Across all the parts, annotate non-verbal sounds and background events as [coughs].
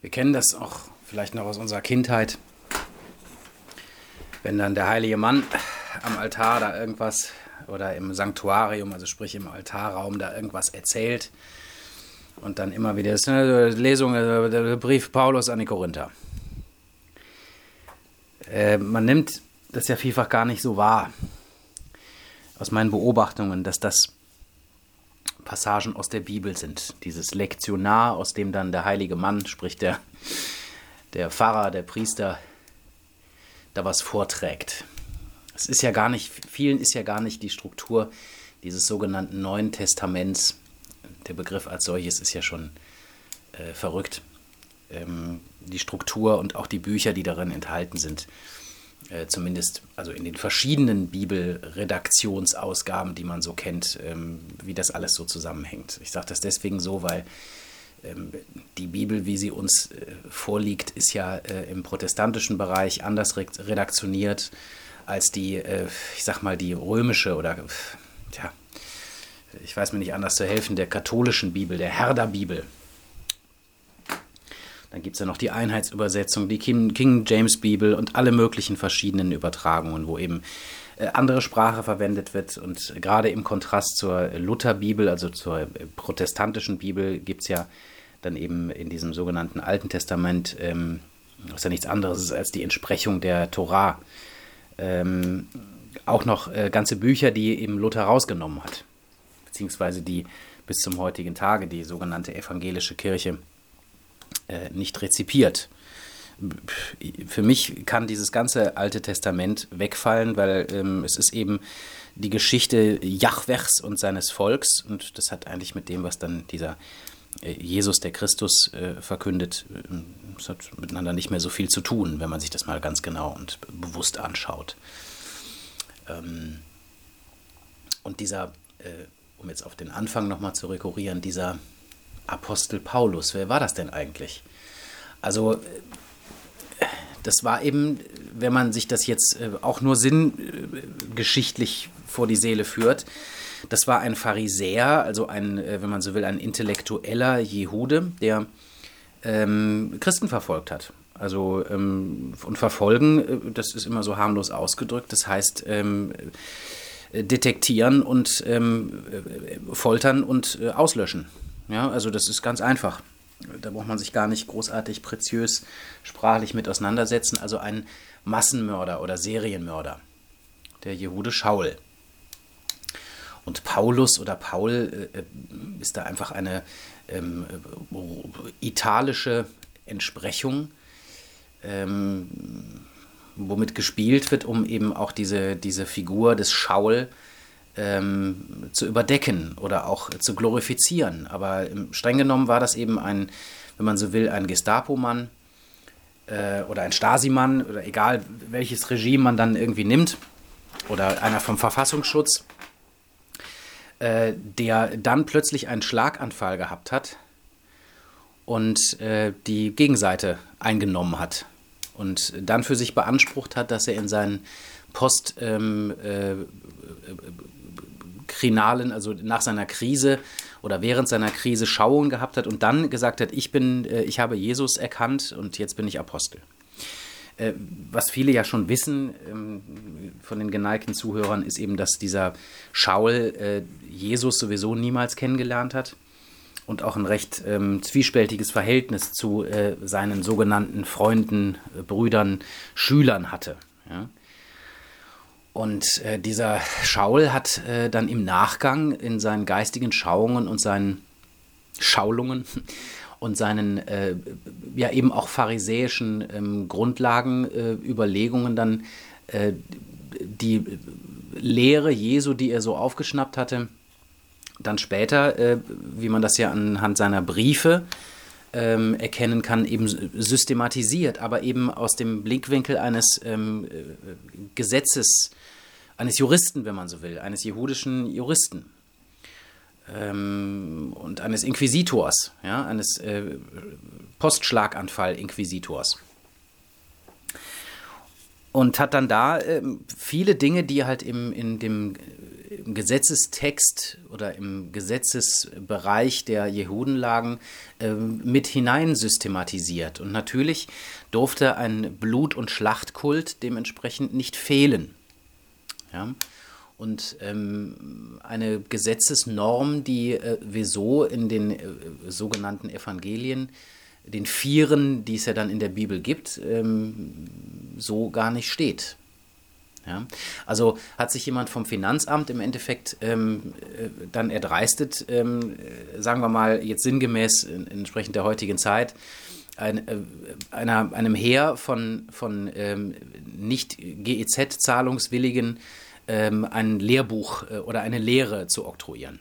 Wir kennen das auch vielleicht noch aus unserer Kindheit, wenn dann der heilige Mann am Altar da irgendwas oder im Sanktuarium, also sprich im Altarraum, da irgendwas erzählt und dann immer wieder ist eine Lesung, äh, der Brief Paulus an die Korinther. Äh, man nimmt das ja vielfach gar nicht so wahr aus meinen Beobachtungen, dass das Passagen aus der Bibel sind. Dieses Lektionar, aus dem dann der heilige Mann, sprich der, der Pfarrer, der Priester, da was vorträgt. Es ist ja gar nicht, vielen ist ja gar nicht die Struktur dieses sogenannten Neuen Testaments. Der Begriff als solches ist ja schon äh, verrückt. Ähm, die Struktur und auch die Bücher, die darin enthalten sind, äh, zumindest also in den verschiedenen Bibelredaktionsausgaben, die man so kennt, ähm, wie das alles so zusammenhängt. Ich sage das deswegen so, weil ähm, die Bibel, wie sie uns äh, vorliegt, ist ja äh, im protestantischen Bereich anders redaktioniert als die, äh, ich sag mal, die römische oder, ja, ich weiß mir nicht anders zu helfen, der katholischen Bibel, der Herder-Bibel. Dann gibt es ja noch die Einheitsübersetzung, die King, King, James Bibel und alle möglichen verschiedenen Übertragungen, wo eben äh, andere Sprache verwendet wird. Und gerade im Kontrast zur Lutherbibel, also zur protestantischen Bibel, gibt es ja dann eben in diesem sogenannten Alten Testament, ähm, was ja nichts anderes ist als die Entsprechung der Torah, ähm, auch noch äh, ganze Bücher, die eben Luther rausgenommen hat, beziehungsweise die bis zum heutigen Tage die sogenannte evangelische Kirche äh, nicht rezipiert. Für mich kann dieses ganze Alte Testament wegfallen, weil ähm, es ist eben die Geschichte Jahwechs und seines Volks und das hat eigentlich mit dem, was dann dieser äh, Jesus, der Christus, äh, verkündet, äh, das hat miteinander nicht mehr so viel zu tun, wenn man sich das mal ganz genau und bewusst anschaut. Ähm, und dieser, äh, um jetzt auf den Anfang nochmal zu rekurrieren, dieser Apostel Paulus. Wer war das denn eigentlich? Also, das war eben, wenn man sich das jetzt äh, auch nur sinngeschichtlich vor die Seele führt, das war ein Pharisäer, also ein, äh, wenn man so will, ein intellektueller Jehude, der ähm, Christen verfolgt hat. Also ähm, und verfolgen, äh, das ist immer so harmlos ausgedrückt. Das heißt ähm, detektieren und ähm, foltern und äh, auslöschen. Ja, also das ist ganz einfach. Da braucht man sich gar nicht großartig preziös sprachlich mit auseinandersetzen. Also ein Massenmörder oder Serienmörder, der Jehude Schaul. Und Paulus oder Paul äh, ist da einfach eine ähm, äh, italische Entsprechung, ähm, womit gespielt wird, um eben auch diese, diese Figur des Schaul äh, ähm, zu überdecken oder auch zu glorifizieren. Aber streng genommen war das eben ein, wenn man so will, ein Gestapo-Mann äh, oder ein Stasi-Mann oder egal welches Regime man dann irgendwie nimmt oder einer vom Verfassungsschutz, äh, der dann plötzlich einen Schlaganfall gehabt hat und äh, die Gegenseite eingenommen hat und dann für sich beansprucht hat, dass er in seinen Post ähm, äh, Krinalen, also nach seiner Krise oder während seiner Krise Schauungen gehabt hat und dann gesagt hat, ich bin, äh, ich habe Jesus erkannt und jetzt bin ich Apostel. Äh, was viele ja schon wissen ähm, von den geneigten Zuhörern, ist eben, dass dieser Schaul äh, Jesus sowieso niemals kennengelernt hat und auch ein recht ähm, zwiespältiges Verhältnis zu seinen sogenannten Freunden, Brüdern, Schülern hatte. Ja? Und äh, dieser Schaul hat äh, dann im Nachgang in seinen geistigen Schauungen und seinen Schaulungen [laughs] und seinen äh, ja eben auch pharisäischen ähm, Grundlagen, äh, Überlegungen dann äh, die Lehre Jesu, die er so aufgeschnappt hatte, dann später, äh, wie man das ja anhand seiner Briefe ähm, erkennen kann, eben systematisiert, aber eben aus dem Blickwinkel eines ähm, Gesetzes eines Juristen, wenn man so will, eines jehudischen Juristen ähm, und eines Inquisitors, ja, eines äh, Postschlaganfall-Inquisitors. Und hat dann da äh, viele Dinge, die halt im, in dem, im Gesetzestext oder im Gesetzesbereich der Jehudenlagen äh, mit hinein systematisiert. Und natürlich durfte ein Blut- und Schlachtkult dementsprechend nicht fehlen. Ja? Und ähm, eine Gesetzesnorm, die äh, wieso in den äh, sogenannten Evangelien, den Vieren, die es ja dann in der Bibel gibt, ähm, so gar nicht steht. Ja? Also hat sich jemand vom Finanzamt im Endeffekt ähm, äh, dann erdreistet, ähm, äh, sagen wir mal jetzt sinngemäß in, entsprechend der heutigen Zeit, ein, äh, einer, einem Heer von, von ähm, nicht GEZ-Zahlungswilligen ähm, ein Lehrbuch äh, oder eine Lehre zu oktroyieren.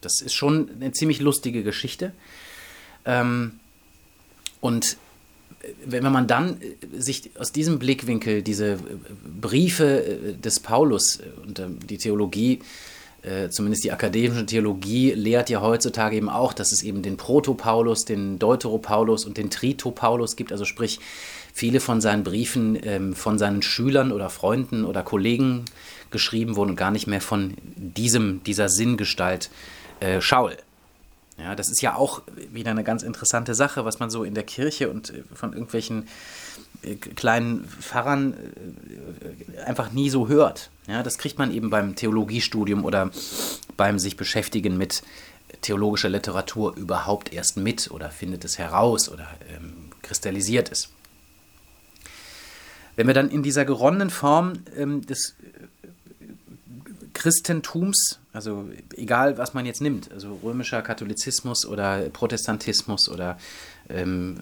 Das ist schon eine ziemlich lustige Geschichte. Ähm, und wenn man dann äh, sich aus diesem Blickwinkel diese äh, Briefe äh, des Paulus und die Theologie, zumindest die akademische Theologie, lehrt ja heutzutage eben auch, dass es eben den Proto-Paulus, den Deutero-Paulus und den Trito-Paulus gibt, also sprich viele von seinen Briefen ähm, von seinen Schülern oder Freunden oder Kollegen geschrieben wurden und gar nicht mehr von diesem, dieser Sinngestalt Schaul. Ja, das ist ja auch wieder eine ganz interessante Sache, was man so in der Kirche und äh, von irgendwelchen äh, kleinen Pfarrern äh, einfach nie so hört. Ja, das kriegt man eben beim Theologiestudium oder beim sich beschäftigen mit theologischer Literatur überhaupt erst mit oder findet es heraus oder ähm, kristallisiert es. Wenn wir dann in dieser geronnenen Form ähm, des Christentums, also egal was man jetzt nimmt, also römischer Katholizismus oder Protestantismus oder ähm,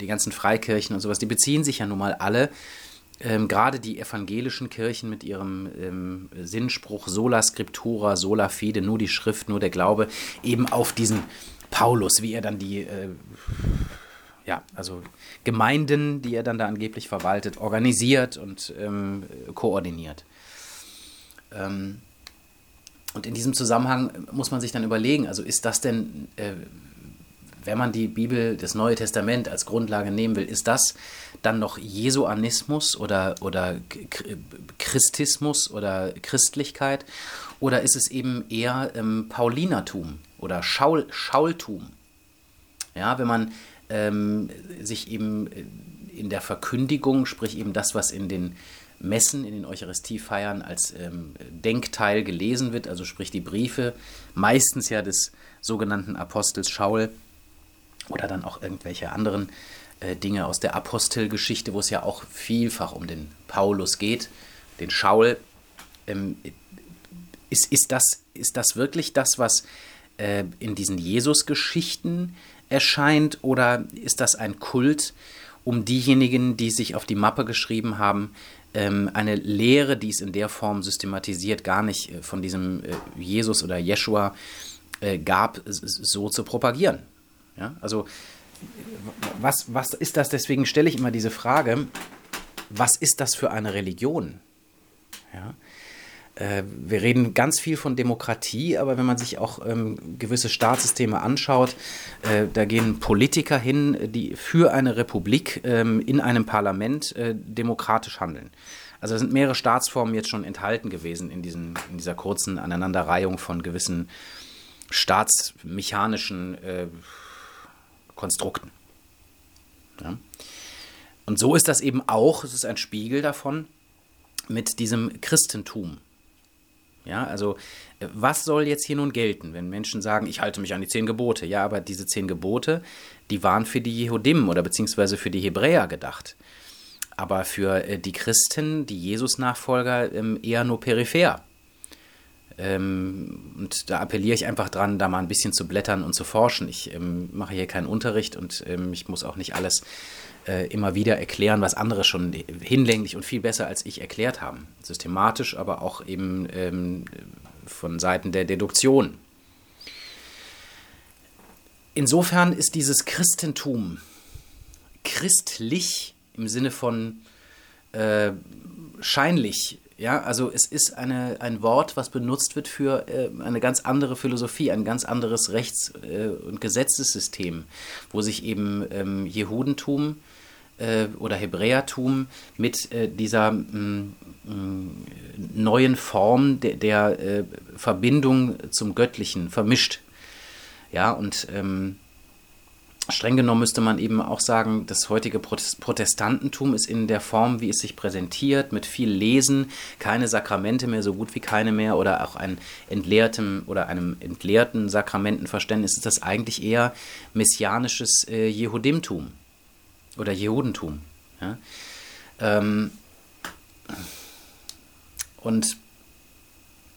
die ganzen Freikirchen und sowas, die beziehen sich ja nun mal alle, ähm, gerade die evangelischen Kirchen mit ihrem ähm, Sinnspruch sola scriptura, sola fide, nur die Schrift, nur der Glaube, eben auf diesen Paulus, wie er dann die, äh, ja, also Gemeinden, die er dann da angeblich verwaltet, organisiert und ähm, koordiniert. Ähm, und in diesem Zusammenhang muss man sich dann überlegen, also ist das denn, äh, wenn man die Bibel, das Neue Testament als Grundlage nehmen will, ist das dann noch Jesuanismus oder, oder Christismus oder Christlichkeit? Oder ist es eben eher ähm, Paulinertum oder Schaul, Schaultum? Ja, wenn man ähm, sich eben in der Verkündigung, sprich eben das, was in den Messen, in den Eucharistiefeiern als ähm, Denkteil gelesen wird, also sprich die Briefe, meistens ja des sogenannten Apostels Schaul oder dann auch irgendwelche anderen äh, Dinge aus der Apostelgeschichte, wo es ja auch vielfach um den Paulus geht, den Schaul. Ähm, ist, ist, das, ist das wirklich das, was äh, in diesen Jesus-Geschichten erscheint oder ist das ein Kult um diejenigen, die sich auf die Mappe geschrieben haben, eine Lehre, die es in der Form systematisiert gar nicht äh, von diesem äh, Jesus oder Jeshua äh, gab, so zu propagieren. Ja? Also was, was ist das? Deswegen stelle ich immer diese Frage, was ist das für eine Religion? Ja? Äh, wir reden ganz viel von Demokratie, aber wenn man sich auch ähm, gewisse Staatssysteme anschaut, äh, da gehen Politiker hin, die für eine Republik ähm, in einem Parlament äh, demokratisch handeln. Also da sind mehrere Staatsformen jetzt schon enthalten gewesen in, diesen, in dieser kurzen Aneinanderreihung von gewissen staatsmechanischen äh, Konstrukten. Ja? Und so ist das eben auch, es ist ein Spiegel davon, mit diesem Christentum. Ja, also äh, was soll jetzt hier nun gelten, wenn Menschen sagen, ich halte mich an die zehn Gebote? Ja, aber diese zehn Gebote, die waren für die Jehudim oder beziehungsweise für die Hebräer gedacht. Aber für äh, die Christen, die Jesus-Nachfolger, ähm, eher nur peripher. Ähm, und da appelliere ich einfach dran, da mal ein bisschen zu blättern und zu forschen. Ich ähm, mache hier keinen Unterricht und ich muss auch nicht alles äh, immer wieder erklären, was andere schon hinlänglich und viel besser als ich erklärt haben. Systematisch, aber auch eben ähm, von Seiten der Deduktion. Insofern ist dieses Christentum christlich im Sinne von äh, scheinlich. Ja, also es ist eine, ein Wort, was benutzt wird für äh, eine ganz andere Philosophie, ein ganz anderes Rechts- äh, und Gesetzessystem, wo sich eben ähm, Jehudentum äh, oder Hebräertum mit äh, dieser mh, mh, neuen Form der, der äh, Verbindung zum Göttlichen vermischt. Ja, und ähm, streng genommen müsste man eben auch sagen, das heutige Protestantentum ist in der Form, wie es sich präsentiert, mit viel Lesen, keine Sakramente mehr, so gut wie keine mehr, oder auch ein entleertem oder einem entleerten Sakramentenverständnis, ist das eigentlich eher messianisches äh, Jehudimtum oder Jehudentum. Ja? Ähm, und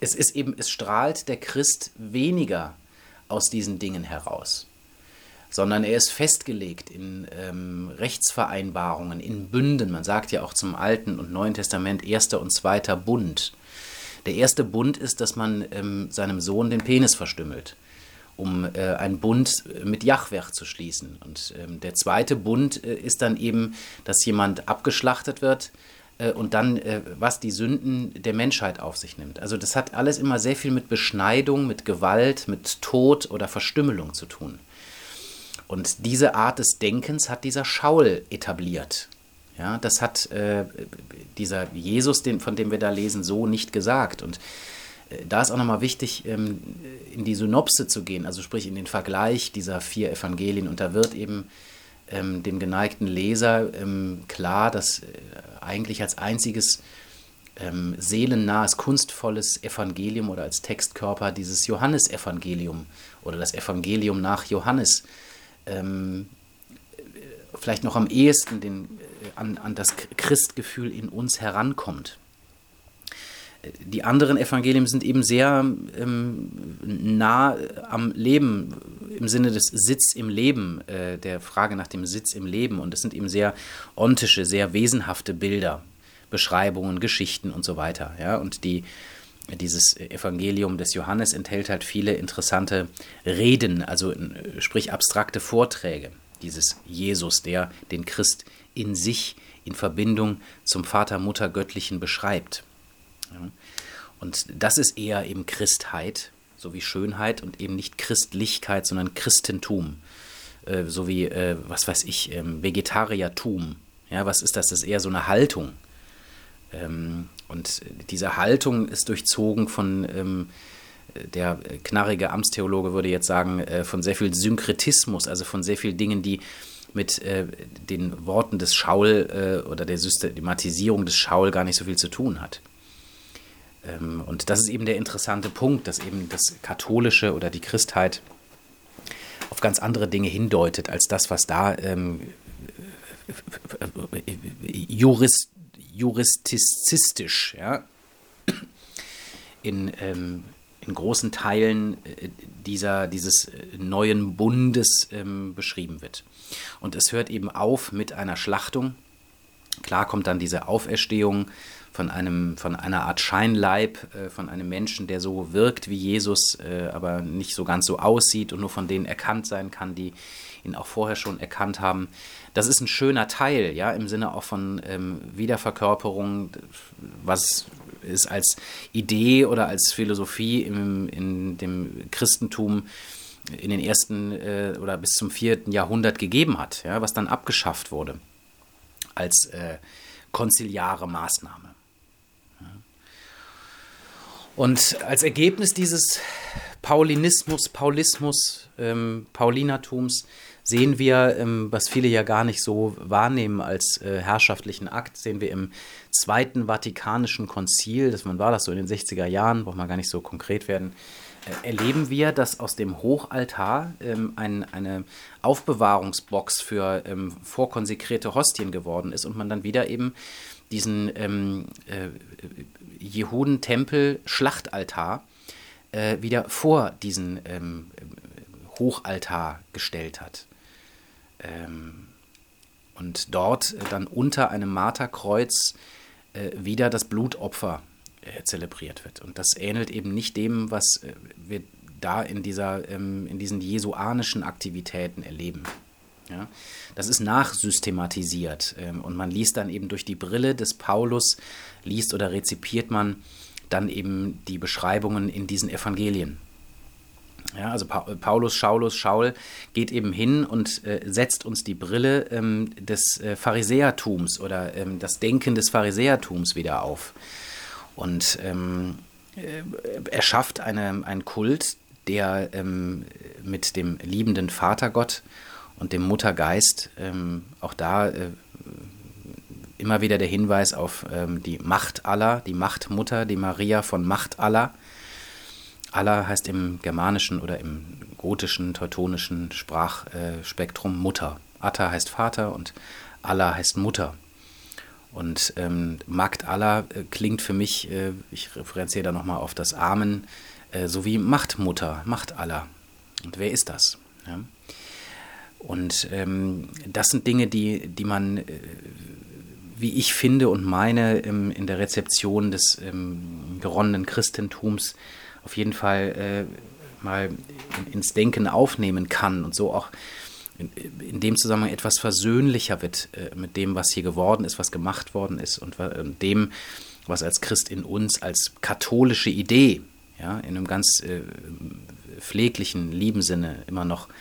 es ist eben, es strahlt der Christ weniger aus diesen Dingen heraus, sondern er ist festgelegt in ähm, Rechtsvereinbarungen, in Bünden. Man sagt ja auch zum Alten und Neuen Testament erster und zweiter Bund. Der erste Bund ist, dass man ähm, seinem Sohn den Penis verstümmelt um äh, einen Bund mit Jahwe zu schließen. Und ähm, der zweite Bund äh, ist dann eben, dass jemand abgeschlachtet wird äh, und dann, äh, was die Sünden der Menschheit auf sich nimmt. Also das hat alles immer sehr viel mit Beschneidung, mit Gewalt, mit Tod oder Verstümmelung zu tun. Und diese Art des Denkens hat dieser Schaul etabliert. Ja, das hat äh, dieser Jesus, den, von dem wir da lesen, so nicht gesagt. Und da ist auch nochmal wichtig, ähm, in die Synopse zu gehen, also sprich in den Vergleich dieser vier Evangelien. Und da wird eben ähm, dem geneigten Leser ähm, klar, dass äh, eigentlich als einziges seelennahes, kunstvolles Evangelium oder als Textkörper dieses Johannesevangelium oder das Evangelium nach Johannes ähm, vielleicht noch am ehesten den, äh, an, an das Christgefühl in uns herankommt die anderen Evangelien sind eben sehr ähm, nah am Leben, im Sinne des Sitz im Leben, äh, der Frage nach dem Sitz im Leben. Und das sind eben sehr ontische, sehr wesenhafte Bilder, Beschreibungen, Geschichten und so weiter. Ja? Und die, dieses Evangelium des Johannes enthält halt viele interessante Reden, also sprich abstrakte Vorträge dieses Jesus, der den Christ in sich in Verbindung zum Vater, Mutter, Göttlichen beschreibt. Ja. Und das ist eher eben Christheit, so wie Schönheit und eben nicht Christlichkeit, sondern Christentum. Äh, so wie, äh, was weiß ich, ähm, Vegetariertum. Ja, was ist das? Das ist eher so eine Haltung. Ähm, und diese Haltung ist durchzogen von, ähm, der knarrige Amtstheologe würde jetzt sagen, äh, von sehr viel Synkretismus, also von sehr vielen Dingen, die mit äh, den Worten des Schaul oder der Systematisierung des Schaul gar nicht so viel zu tun hat. Ähm, und das ist eben der interessante Punkt, dass eben das Katholische oder die Christheit auf ganz andere Dinge hindeutet, als das, was da ähm, jurist, juristizistisch ja, in, ähm, in großen Teilen äh, dieser, dieses neuen Bundes ähm, beschrieben wird. Und es hört eben auf mit einer Schlachtung. Klar kommt dann diese Auferstehung von, einem, von einer Art Scheinleib, äh, von einem Menschen, der so wirkt wie Jesus, äh, aber nicht so ganz so aussieht und nur von denen erkannt sein kann, die ihn auch vorher schon erkannt haben. Das ist ein schöner Teil, ja, im Sinne auch von ähm, Wiederverkörperung, was es als Idee oder als Philosophie im, in dem Christentum in den ersten äh, oder bis zum vierten Jahrhundert gegeben hat, ja, was dann abgeschafft wurde als äh, konziliare Maßnahme. Und als Ergebnis dieses Paulinismus, Paulismus, ähm, Paulinertums sehen wir, ähm, was viele ja gar nicht so wahrnehmen als äh, herrschaftlichen Akt, sehen wir im Zweiten Vatikanischen Konzil, das man war das so in den 60er Jahren, braucht man gar nicht so konkret werden, äh, erleben wir, dass aus dem Hochaltar ähm, ein, eine Aufbewahrungsbox für ähm, vorkonsekrierte Hostien geworden ist und man dann wieder eben diesen ähm, äh, Jehudentempel-Schlachtaltar äh, wieder vor diesen ähm, Hochaltar gestellt hat. Ähm, und dort dann unter einem Marterkreuz äh, wieder das Blutopfer äh, zelebriert wird. Und das ähnelt eben nicht dem, was äh, wir da in, dieser, ähm, in diesen jesuanischen Aktivitäten erleben. Ja, das ist nachsystematisiert ähm, und man liest dann eben durch die Brille des Paulus, liest oder rezipiert man dann eben die Beschreibungen in diesen Evangelien. Ja, also Paulus, Schaulus, Schaul geht eben hin und äh, setzt uns die Brille ähm, des äh, Pharisäertums oder ähm, das Denken des Pharisäertums wieder auf. Und ähm, äh, er schafft eine, einen Kult, der ähm, mit dem liebenden Vatergott und dem Muttergeist ähm, auch da äh, immer wieder der Hinweis auf ähm, die Macht aller, die Machtmutter, die Maria von Macht aller. Allah heißt im germanischen oder im gotischen, teutonischen Sprachspektrum Mutter. Atta heißt Vater und Allah heißt Mutter. Und ähm, Magd Allah äh, klingt für mich, äh, ich referenziere da nochmal auf das Amen, äh, sowie Machtmutter, Macht Allah. Und wer ist das? Ja? Und ähm, das sind Dinge, die, die man, äh, wie ich finde und meine, ähm, in der Rezeption des ähm, geronnenen Christentums auf jeden Fall äh, mal ins Denken aufnehmen kann und so auch in, in dem Zusammenhang etwas versöhnlicher wird äh, mit dem, was hier geworden ist, was gemacht worden ist und äh, dem, was als Christ in uns als katholische Idee, ja, in einem ganz äh, pfleglichen, lieben Sinne immer noch äh,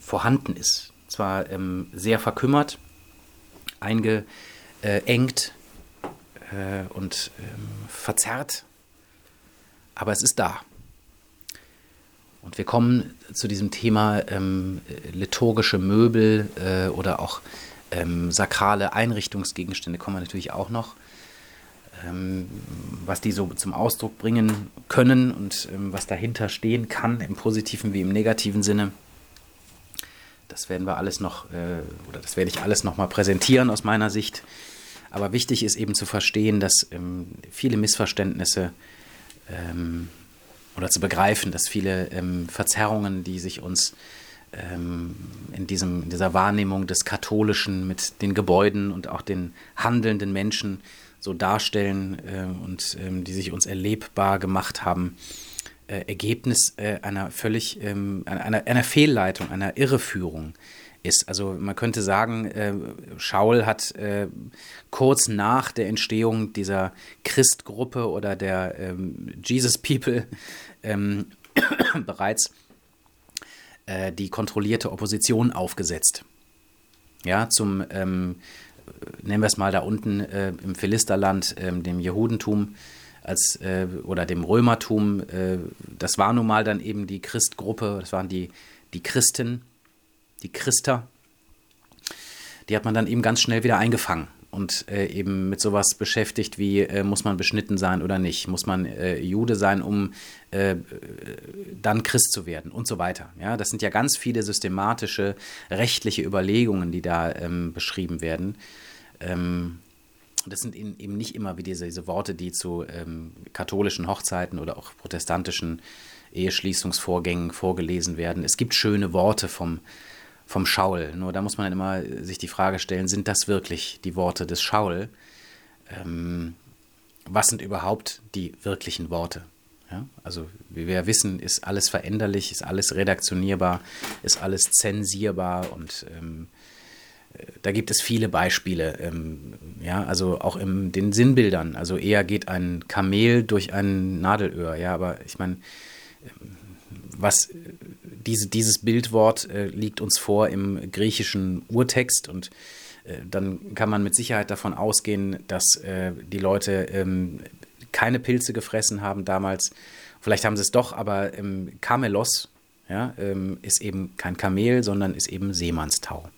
vorhanden ist. Zwar ähm, sehr verkümmert, eingeengt äh, und ähm, verzerrt aber es ist da. Und wir kommen zu diesem Thema ähm, liturgische Möbel äh, oder auch ähm, sakrale Einrichtungsgegenstände kommen wir natürlich auch noch. Ähm, was die so zum Ausdruck bringen können und ähm, was dahinter stehen kann, im positiven wie im negativen Sinne. Das werden wir alles noch, äh, oder das werde ich alles noch mal präsentieren aus meiner Sicht. Aber wichtig ist eben zu verstehen, dass ähm, viele Missverständnisse ähm, oder zu begreifen, dass viele ähm, Verzerrungen, die sich uns in, diesem, in dieser Wahrnehmung des Katholischen mit den Gebäuden und auch den handelnden Menschen so darstellen äh, und die sich uns erlebbar gemacht haben, äh, Ergebnis äh, einer völlig, ähm, einer, einer Fehlleitung, einer Irreführung ist. Also man könnte sagen, äh, Schaul hat äh, kurz nach der Entstehung dieser Christgruppe oder der ähm, Jesus People ähm, [coughs] bereits äh, die kontrollierte Opposition aufgesetzt. Ja, zum, ähm, nennen wir es mal da unten äh, im Philisterland, ähm, dem Jehudentum als, äh, oder dem Römertum. Äh, das war nun mal dann eben die Christgruppe, das waren die, die Christen die Christa, die hat man dann eben ganz schnell wieder eingefangen und äh, eben mit sowas beschäftigt wie, äh, muss man beschnitten sein oder nicht, muss man äh, Jude sein, um äh, dann Christ zu werden und so weiter. Ja, das sind ja ganz viele systematische rechtliche Überlegungen, die da ähm, beschrieben werden. Ähm, das sind eben nicht immer wie diese, diese Worte, die zu ähm, katholischen Hochzeiten oder auch protestantischen Eheschließungsvorgängen vorgelesen werden. Es gibt schöne Worte vom vom Schaul. Nur da muss man dann immer sich die Frage stellen, sind das wirklich die Worte des Schaul? Ähm, was sind überhaupt die wirklichen Worte? Ja? Also wie wir wissen, ist alles veränderlich, ist alles redaktionierbar, ist alles zensierbar und ähm, äh, da gibt es viele Beispiele, ähm, ja, also auch in den Sinnbildern. Also eher geht ein Kamel durch ein Nadelöhr, ja, aber ich meine, ähm, was diese, dieses Bildwort äh, liegt uns vor im griechischen Urtext und äh, dann kann man mit Sicherheit davon ausgehen, dass äh, die Leute ähm, keine Pilze gefressen haben damals. Vielleicht haben sie es doch, aber ähm, Kamelos ja, ähm, ist eben kein Kamel, sondern ist eben Seemannstau.